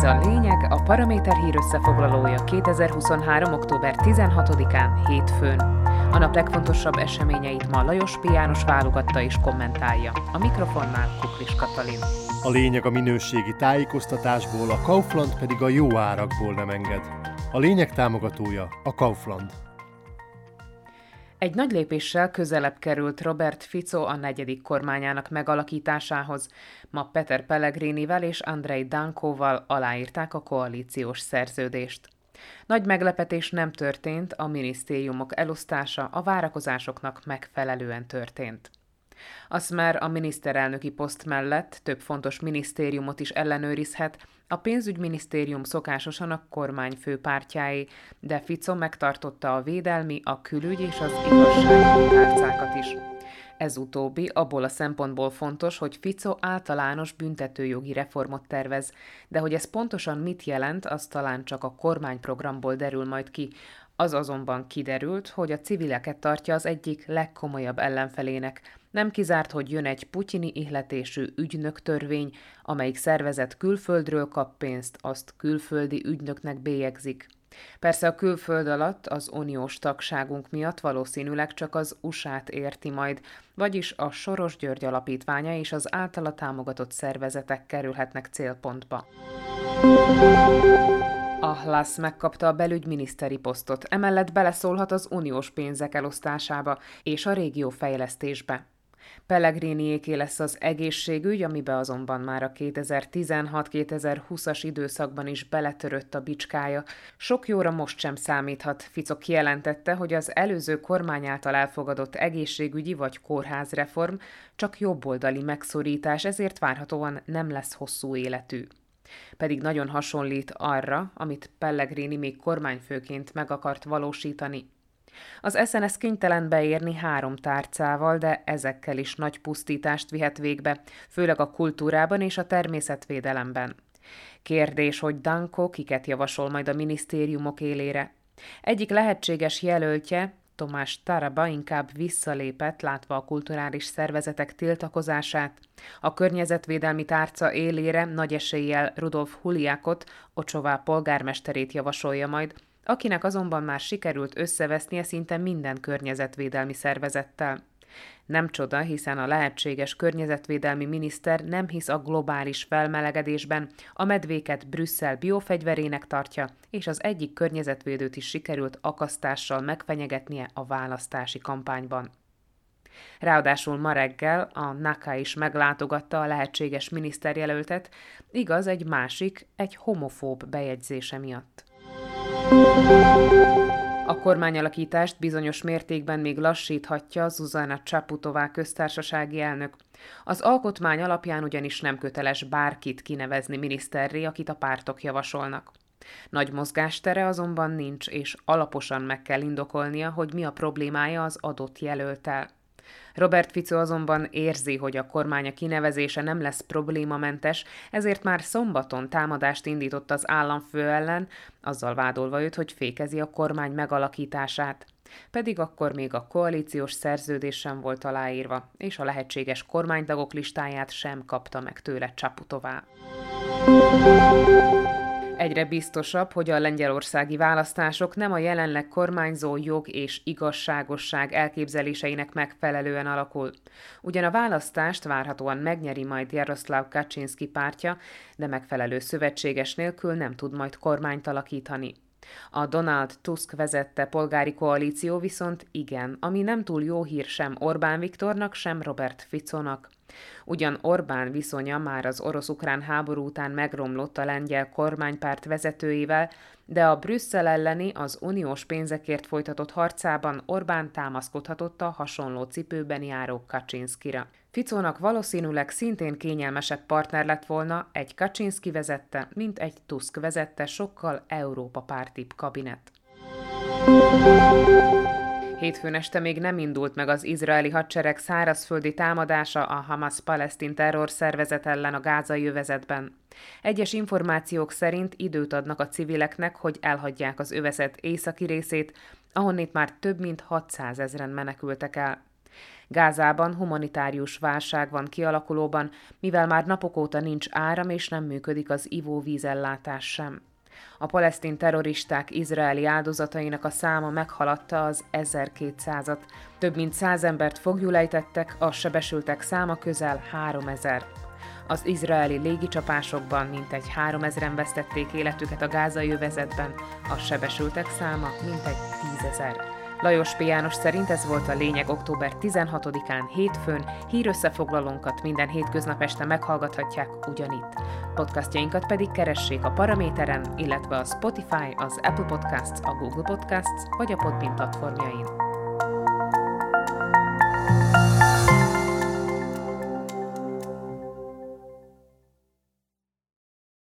Ez a lényeg, a Paraméter hír összefoglalója 2023. október 16-án, hétfőn. A nap legfontosabb eseményeit ma Lajos P. János válogatta és kommentálja. A mikrofonnál Kuklis Katalin. A lényeg a minőségi tájékoztatásból, a Kaufland pedig a jó árakból nem enged. A lényeg támogatója a Kaufland. Egy nagy lépéssel közelebb került Robert Fico a negyedik kormányának megalakításához. Ma Peter Pellegrinivel és Andrei Dankóval aláírták a koalíciós szerződést. Nagy meglepetés nem történt, a minisztériumok elosztása a várakozásoknak megfelelően történt. Az már a miniszterelnöki poszt mellett több fontos minisztériumot is ellenőrizhet, a pénzügyminisztérium szokásosan a kormány főpártjáé, de Fico megtartotta a védelmi, a külügy és az igazságügyi tárcákat is. Ez utóbbi abból a szempontból fontos, hogy Fico általános büntetőjogi reformot tervez, de hogy ez pontosan mit jelent, az talán csak a kormányprogramból derül majd ki. Az azonban kiderült, hogy a civileket tartja az egyik legkomolyabb ellenfelének. Nem kizárt, hogy jön egy putyini ihletésű ügynök törvény, amelyik szervezet külföldről kap pénzt, azt külföldi ügynöknek bélyegzik. Persze a külföld alatt az uniós tagságunk miatt valószínűleg csak az USA-t érti majd, vagyis a Soros György Alapítványa és az általa támogatott szervezetek kerülhetnek célpontba. A HLASZ megkapta a belügyminiszteri posztot, emellett beleszólhat az uniós pénzek elosztásába és a régió fejlesztésbe. Pellegriniéké lesz az egészségügy, amibe azonban már a 2016-2020-as időszakban is beletörött a bicskája. Sok jóra most sem számíthat. Fico kijelentette, hogy az előző kormány által elfogadott egészségügyi vagy kórházreform csak jobboldali megszorítás, ezért várhatóan nem lesz hosszú életű pedig nagyon hasonlít arra, amit Pellegrini még kormányfőként meg akart valósítani. Az SNS kénytelen beérni három tárcával, de ezekkel is nagy pusztítást vihet végbe, főleg a kultúrában és a természetvédelemben. Kérdés, hogy Danko kiket javasol majd a minisztériumok élére. Egyik lehetséges jelöltje, Tomás Taraba inkább visszalépett, látva a kulturális szervezetek tiltakozását. A környezetvédelmi tárca élére nagy eséllyel Rudolf Huliákot, Ocsová polgármesterét javasolja majd, akinek azonban már sikerült összevesznie szinte minden környezetvédelmi szervezettel. Nem csoda, hiszen a lehetséges környezetvédelmi miniszter nem hisz a globális felmelegedésben, a medvéket Brüsszel biofegyverének tartja, és az egyik környezetvédőt is sikerült akasztással megfenyegetnie a választási kampányban. Ráadásul ma reggel a NAKA is meglátogatta a lehetséges miniszterjelöltet, igaz egy másik, egy homofób bejegyzése miatt. A kormányalakítást bizonyos mértékben még lassíthatja Zuzana Csaputová köztársasági elnök. Az alkotmány alapján ugyanis nem köteles bárkit kinevezni miniszterré, akit a pártok javasolnak. Nagy mozgástere azonban nincs, és alaposan meg kell indokolnia, hogy mi a problémája az adott jelöltel. Robert Fico azonban érzi, hogy a kormánya kinevezése nem lesz problémamentes, ezért már szombaton támadást indított az államfő ellen, azzal vádolva őt, hogy fékezi a kormány megalakítását. Pedig akkor még a koalíciós szerződés sem volt aláírva, és a lehetséges kormánytagok listáját sem kapta meg tőle Csaputová. Egyre biztosabb, hogy a lengyelországi választások nem a jelenleg kormányzó jog és igazságosság elképzeléseinek megfelelően alakul. Ugyan a választást várhatóan megnyeri majd Jaroszláv Kaczynski pártja, de megfelelő szövetséges nélkül nem tud majd kormányt alakítani. A Donald Tusk vezette polgári koalíció viszont igen, ami nem túl jó hír sem Orbán Viktornak, sem Robert Ficónak. Ugyan Orbán viszonya már az orosz-ukrán háború után megromlott a lengyel kormánypárt vezetőivel, de a Brüsszel elleni az uniós pénzekért folytatott harcában Orbán támaszkodhatott a hasonló cipőben járó Kaczynskira. Ficónak valószínűleg szintén kényelmesebb partner lett volna egy Kaczynski vezette, mint egy Tusk vezette sokkal Európa pártibb kabinet. Hétfőn este még nem indult meg az izraeli hadsereg szárazföldi támadása a Hamas-palesztin terrorszervezet ellen a gázai övezetben. Egyes információk szerint időt adnak a civileknek, hogy elhagyják az övezet északi részét, ahonnét már több mint 600 ezeren menekültek el. Gázában humanitárius válság van kialakulóban, mivel már napok óta nincs áram és nem működik az ivóvízellátás sem. A palesztin terroristák izraeli áldozatainak a száma meghaladta az 1200-at. Több mint száz embert fogjulejtettek, a sebesültek száma közel 3000. Az izraeli légicsapásokban mintegy 3000-en vesztették életüket a gázai övezetben, a sebesültek száma mintegy 10.000. Lajos P. János szerint ez volt a lényeg október 16-án hétfőn, hírösszefoglalónkat minden hétköznap este meghallgathatják ugyanitt. Podcastjainkat pedig keressék a Paraméteren, illetve a Spotify, az Apple Podcasts, a Google Podcasts vagy a Podbean platformjain.